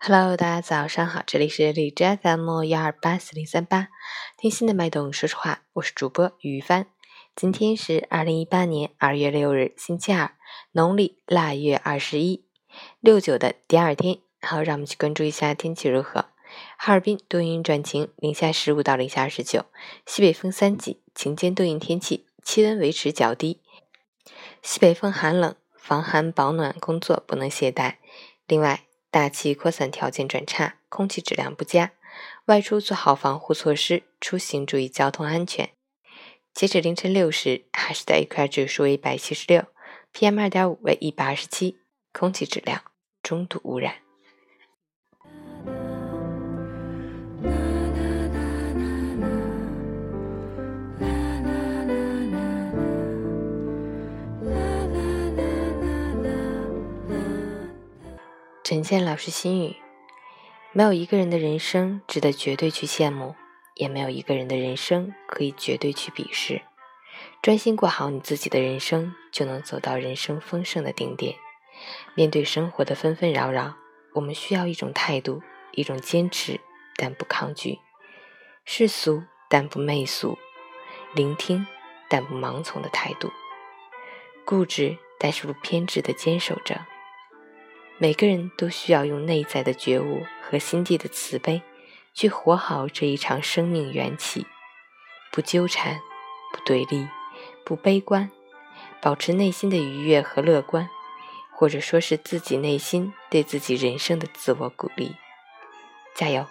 Hello，大家早上好，这里是荔枝 FM 幺二八四零三八，听心的脉动，说实话，我是主播于帆。今天是二零一八年二月六日，星期二，农历腊月二十一，六九的第二天。好，让我们去关注一下天气如何。哈尔滨多云转晴，零下十五到零下二十九，西北风三级，晴间多云天气，气温维持较低。西北风寒冷，防寒保暖工作不能懈怠。另外，大气扩散条件转差，空气质量不佳，外出做好防护措施，出行注意交通安全。截止凌晨六时，哈市的 AQI 指数为一百七十六，PM 二点五为一百二十七，空气质量中度污染。陈倩老师心语：没有一个人的人生值得绝对去羡慕，也没有一个人的人生可以绝对去鄙视。专心过好你自己的人生，就能走到人生丰盛的顶点。面对生活的纷纷扰扰，我们需要一种态度，一种坚持但不抗拒，世俗但不媚俗，聆听但不盲从的态度，固执但是不偏执的坚守着。每个人都需要用内在的觉悟和心地的慈悲去活好这一场生命缘起。不纠缠不对立不悲观保持内心的愉悦和乐观或者说是自己内心对自己人生的自我鼓励。加油！